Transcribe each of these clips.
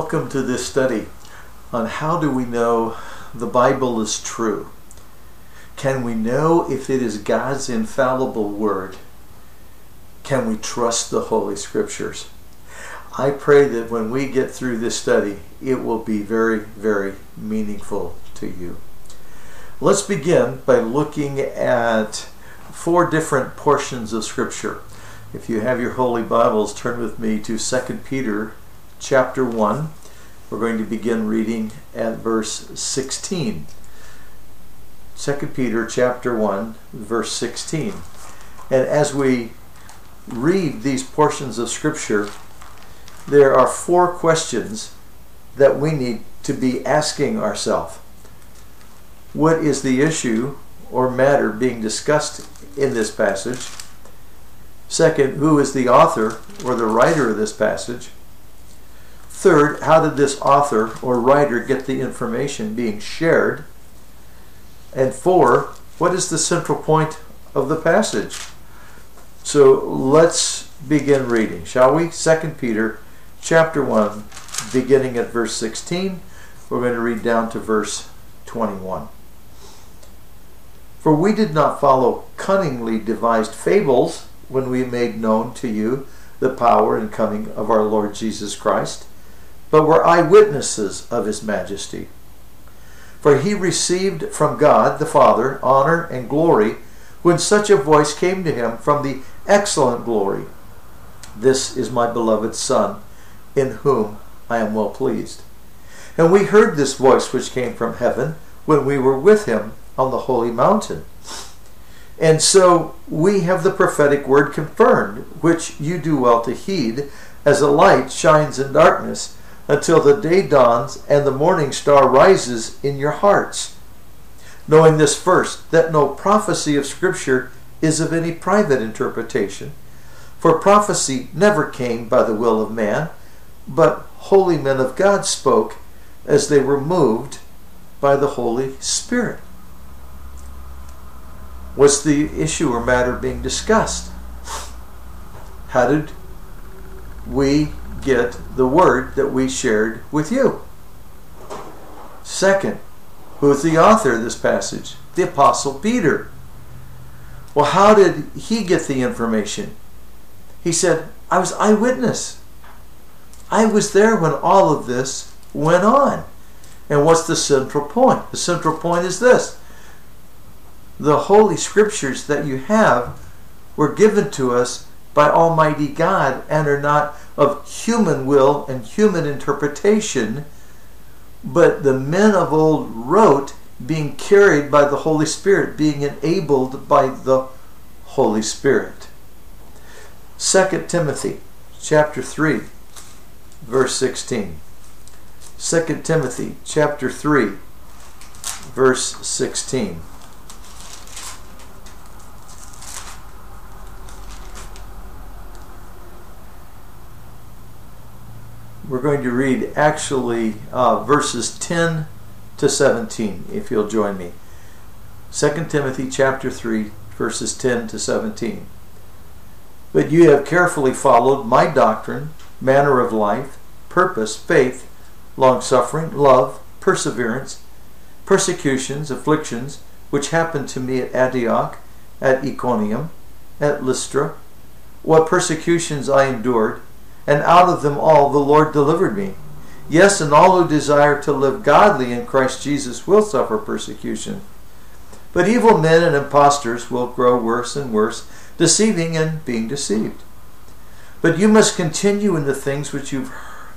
Welcome to this study on how do we know the Bible is true. Can we know if it is God's infallible word? Can we trust the Holy Scriptures? I pray that when we get through this study, it will be very, very meaningful to you. Let's begin by looking at four different portions of Scripture. If you have your Holy Bibles, turn with me to 2 Peter chapter 1. We're going to begin reading at verse 16. 2 Peter chapter 1, verse 16. And as we read these portions of Scripture, there are four questions that we need to be asking ourselves. What is the issue or matter being discussed in this passage? Second, who is the author or the writer of this passage? Third, how did this author or writer get the information being shared? And four, what is the central point of the passage? So let's begin reading, shall we? 2 Peter chapter 1, beginning at verse 16. We're going to read down to verse 21. For we did not follow cunningly devised fables when we made known to you the power and coming of our Lord Jesus Christ but were eyewitnesses of his majesty. For he received from God the Father honor and glory when such a voice came to him from the excellent glory This is my beloved Son, in whom I am well pleased. And we heard this voice which came from heaven when we were with him on the holy mountain. And so we have the prophetic word confirmed, which you do well to heed, as a light shines in darkness until the day dawns and the morning star rises in your hearts. Knowing this first, that no prophecy of Scripture is of any private interpretation. For prophecy never came by the will of man, but holy men of God spoke as they were moved by the Holy Spirit. What's the issue or matter being discussed? How did we get the word that we shared with you. Second, who is the author of this passage? The Apostle Peter. Well, how did he get the information? He said, I was eyewitness. I was there when all of this went on. And what's the central point? The central point is this the Holy Scriptures that you have were given to us by Almighty God and are not of human will and human interpretation, but the men of old wrote being carried by the Holy Spirit, being enabled by the Holy Spirit. 2 Timothy chapter 3 verse 16. 2 Timothy chapter 3 verse 16. We're going to read actually uh, verses 10 to 17, if you'll join me. 2 Timothy chapter 3, verses 10 to 17. But you have carefully followed my doctrine, manner of life, purpose, faith, long suffering, love, perseverance, persecutions, afflictions, which happened to me at Antioch, at Iconium, at Lystra, what persecutions I endured and out of them all the Lord delivered me. Yes, and all who desire to live godly in Christ Jesus will suffer persecution. But evil men and impostors will grow worse and worse, deceiving and being deceived. But you must continue in the things which you've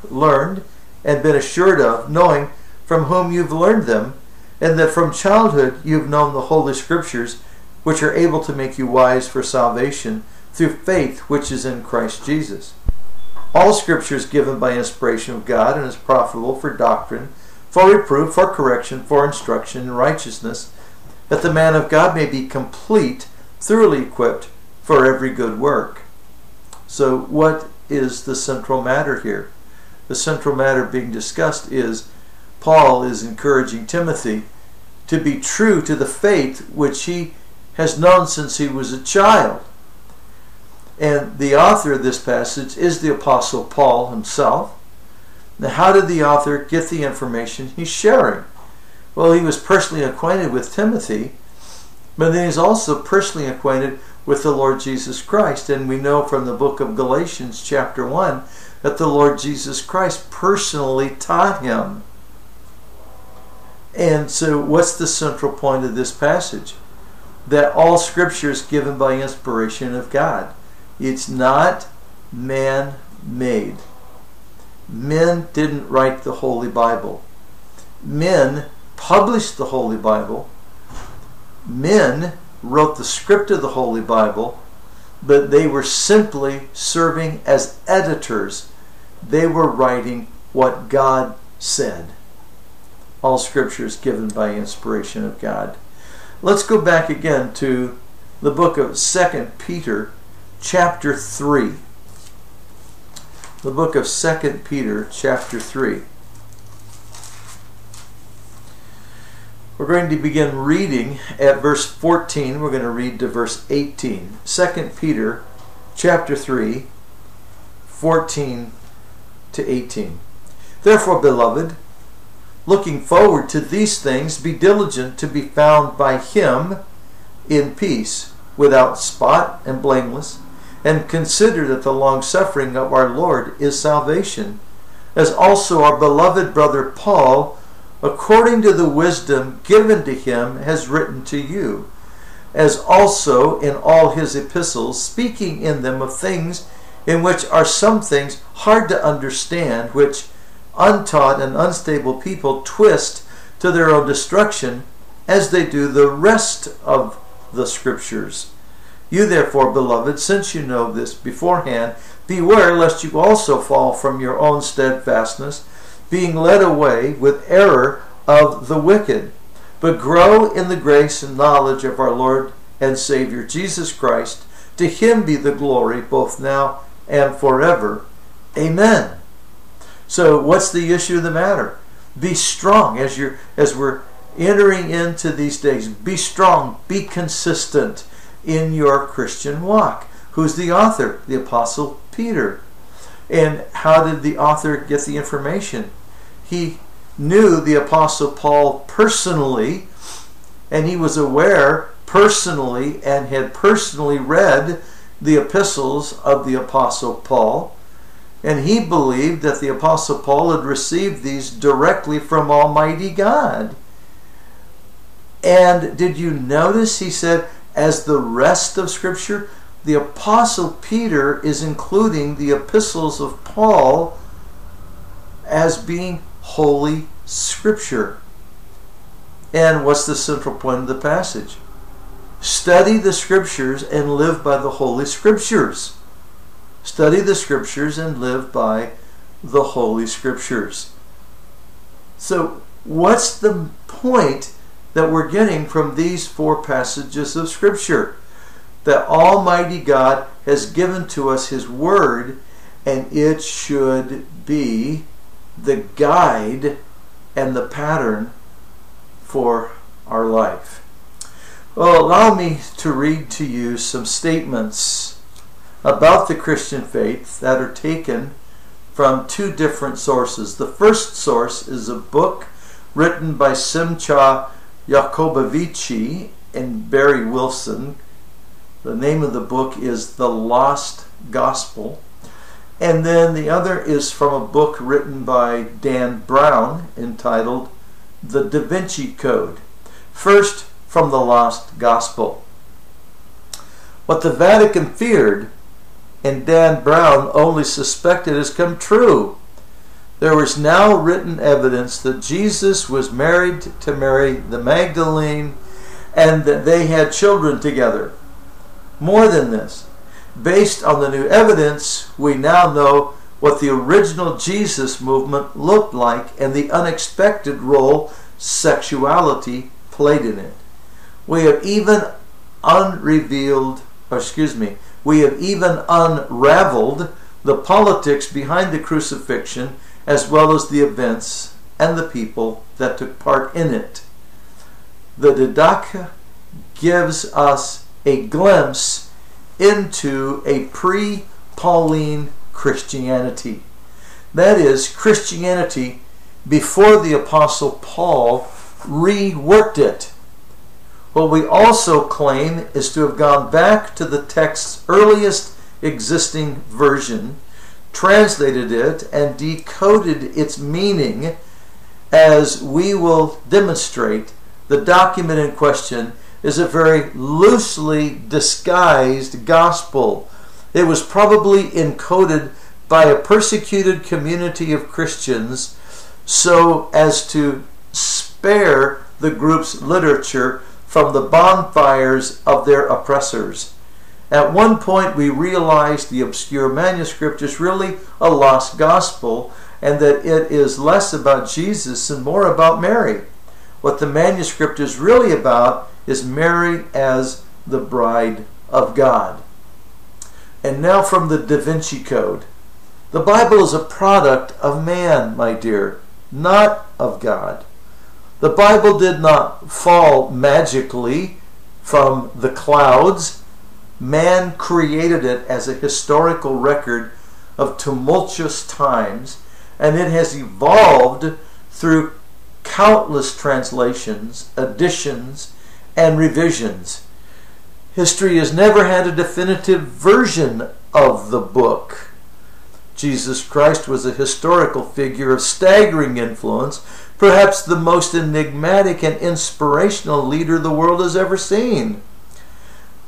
learned and been assured of, knowing from whom you've learned them, and that from childhood you've known the Holy Scriptures, which are able to make you wise for salvation through faith which is in Christ Jesus. All scripture is given by inspiration of God and is profitable for doctrine, for reproof, for correction, for instruction in righteousness, that the man of God may be complete, thoroughly equipped for every good work. So, what is the central matter here? The central matter being discussed is Paul is encouraging Timothy to be true to the faith which he has known since he was a child. And the author of this passage is the Apostle Paul himself. Now, how did the author get the information he's sharing? Well, he was personally acquainted with Timothy, but then he's also personally acquainted with the Lord Jesus Christ. And we know from the book of Galatians, chapter 1, that the Lord Jesus Christ personally taught him. And so, what's the central point of this passage? That all scripture is given by inspiration of God. It's not man made. Men didn't write the Holy Bible. Men published the Holy Bible. Men wrote the script of the Holy Bible, but they were simply serving as editors. They were writing what God said. All scripture is given by inspiration of God. Let's go back again to the book of 2 Peter, chapter 3. The book of 2 Peter, chapter 3. We're going to begin reading at verse 14. We're going to read to verse 18. 2 Peter chapter 3, 14 to 18. Therefore, beloved, looking forward to these things, be diligent to be found by him in peace, without spot and blameless, and consider that the long suffering of our Lord is salvation, as also our beloved brother Paul according to the wisdom given to him, has written to you, as also in all his epistles, speaking in them of things in which are some things hard to understand, which untaught and unstable people twist to their own destruction, as they do the rest of the Scriptures. You therefore, beloved, since you know this beforehand, beware lest you also fall from your own steadfastness being led away with error of the wicked, but grow in the grace and knowledge of our Lord and Savior Jesus Christ. To him be the glory both now and forever. Amen. So what's the issue of the matter? Be strong as you're as we're entering into these days. Be strong, be consistent in your Christian walk. Who's the author? The apostle Peter. And how did the author get the information? he knew the Apostle Paul personally, and he was aware personally and had personally read the epistles of the Apostle Paul. And he believed that the Apostle Paul had received these directly from Almighty God. And did you notice he said, as the rest of Scripture, the Apostle Peter is including the epistles of Paul as being Holy Scripture. And what's the central point of the passage? Study the Scriptures and live by the Holy Scriptures. Study the Scriptures and live by the Holy Scriptures. So, what's the point that we're getting from these four passages of Scripture? That Almighty God has given to us His Word, and it should be the guide and the pattern for our life. Well, allow me to read to you some statements about the Christian faith that are taken from two different sources. The first source is a book written by Simcha Jacobovici and Barrie Wilson. The name of the book is The Lost Gospel. And then the other is from a book written by Dan Brown entitled The Da Vinci Code. First, from the Lost Gospel. What the Vatican feared and Dan Brown only suspected has come true. There was now written evidence that Jesus was married to Mary the Magdalene and that they had children together. More than this, Based on the new evidence, we now know what the original Jesus movement looked like and the unexpected role sexuality played in it. We have even unrevealed, or excuse me, we have even unraveled the politics behind the crucifixion as well as the events and the people that took part in it. The Didache gives us a glimpse into a pre Pauline Christianity. That is, Christianity before the Apostle Paul reworked it. What we also claim is to have gone back to the text's earliest existing version, translated it, and decoded its meaning as we will demonstrate. The document in question is a very loosely disguised gospel. It was probably encoded by a persecuted community of Christians so as to spare the group's literature from the bonfires of their oppressors. At one point, we realized the obscure manuscript is really a lost gospel and that it is less about Jesus and more about Mary. What the manuscript is really about is Mary as the bride of God. And now from the Da Vinci Code. The Bible is a product of man, my dear, not of God. The Bible did not fall magically from the clouds. Man created it as a historical record of tumultuous times, and it has evolved through countless translations, additions, and revisions. History has never had a definitive version of the book. Jesus Christ was a historical figure of staggering influence, perhaps the most enigmatic and inspirational leader the world has ever seen.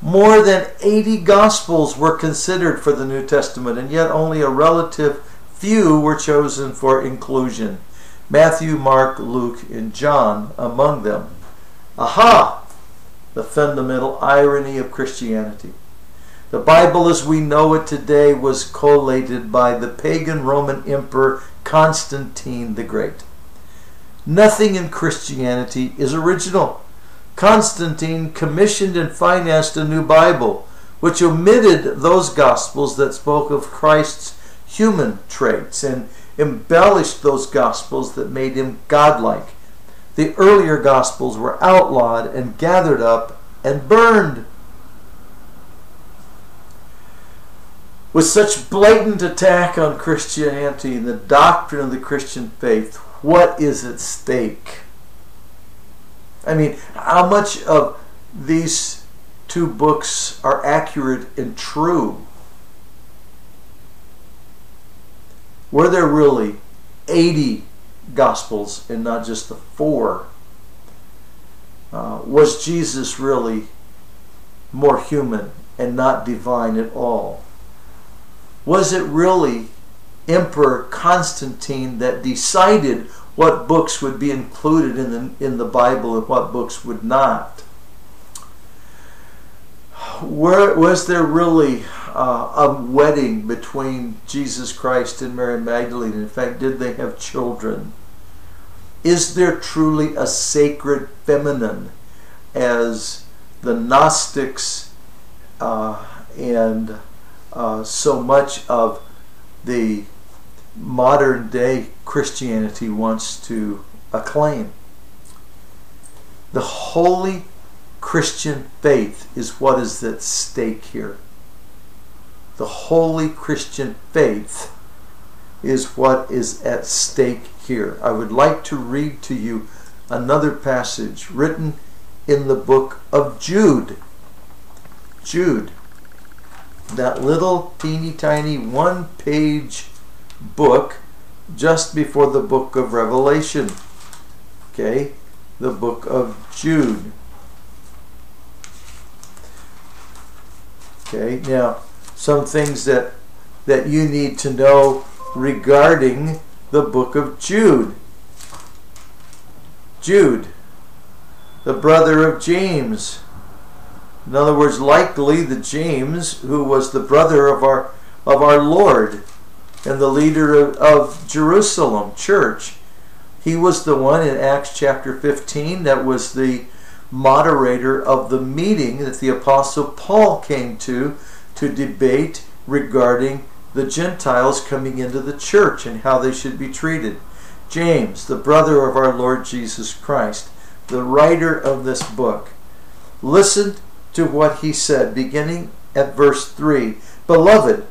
More than 80 Gospels were considered for the New Testament, and yet only a relative few were chosen for inclusion. Matthew, Mark, Luke, and John among them. Aha! the fundamental irony of Christianity. The Bible as we know it today was collated by the pagan Roman Emperor Constantine the Great. Nothing in Christianity is original. Constantine commissioned and financed a new Bible, which omitted those Gospels that spoke of Christ's human traits and embellished those Gospels that made him godlike the earlier Gospels were outlawed and gathered up and burned. With such blatant attack on Christianity and the doctrine of the Christian faith, what is at stake? I mean, how much of these two books are accurate and true? Were there really 80 Gospels and not just the four. Uh, was Jesus really more human and not divine at all? Was it really Emperor Constantine that decided what books would be included in the, in the Bible and what books would not? Where, was there really uh, a wedding between Jesus Christ and Mary Magdalene? In fact, did they have children? Is there truly a sacred feminine as the Gnostics uh, and uh, so much of the modern day Christianity wants to acclaim? The holy Christian faith is what is at stake here the holy Christian faith is what is at stake here. I would like to read to you another passage written in the book of Jude. Jude, that little teeny tiny one page book just before the book of Revelation. Okay, the book of Jude. Okay, now some things that that you need to know regarding the book of Jude. Jude, the brother of James. In other words, likely the James who was the brother of our of our Lord and the leader of, of Jerusalem church. He was the one in Acts chapter 15 that was the moderator of the meeting that the apostle Paul came to to debate regarding the Gentiles coming into the church and how they should be treated. James, the brother of our Lord Jesus Christ, the writer of this book, listened to what he said, beginning at verse 3 Beloved,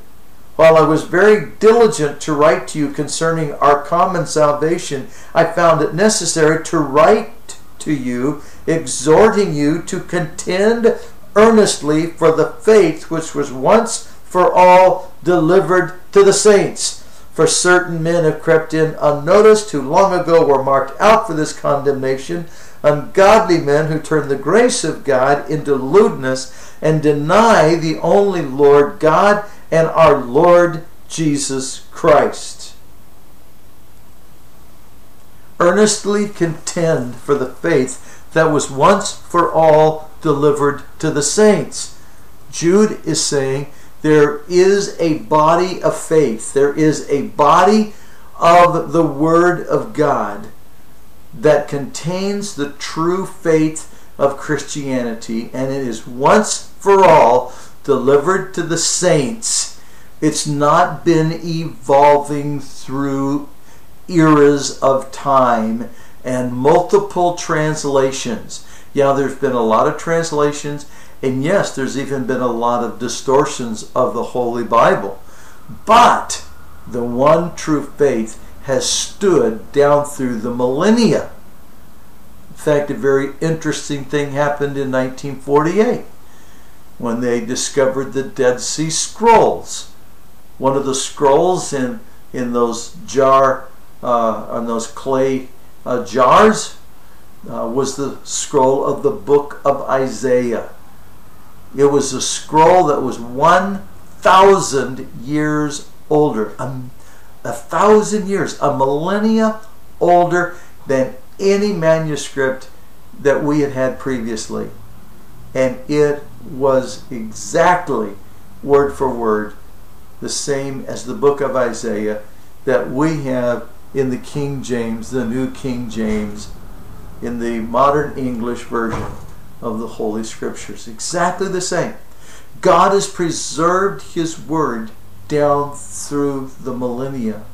While I was very diligent to write to you concerning our common salvation, I found it necessary to write to you, exhorting you to contend earnestly for the faith which was once for all delivered to the saints. For certain men have crept in unnoticed, who long ago were marked out for this condemnation, ungodly men who turn the grace of God into lewdness and deny the only Lord God and our Lord Jesus Christ. Earnestly contend for the faith that was once for all delivered to the saints. Jude is saying there is a body of faith, there is a body of the Word of God that contains the true faith of Christianity, and it is once for all delivered to the saints. It's not been evolving through eras of time and multiple translations. Yeah, there's been a lot of translations, and yes, there's even been a lot of distortions of the Holy Bible. But the one true faith has stood down through the millennia. In fact, a very interesting thing happened in 1948 when they discovered the Dead Sea Scrolls. One of the scrolls in in those jar uh, on those clay uh, jars uh, was the scroll of the book of Isaiah. It was a scroll that was 1,000 years older, a, a thousand years, a millennia older than any manuscript that we had had previously. And it was exactly word for word the same as the book of Isaiah that we have in the King James, the New King James, in the modern English version of the Holy Scriptures. Exactly the same. God has preserved His Word down through the millennia.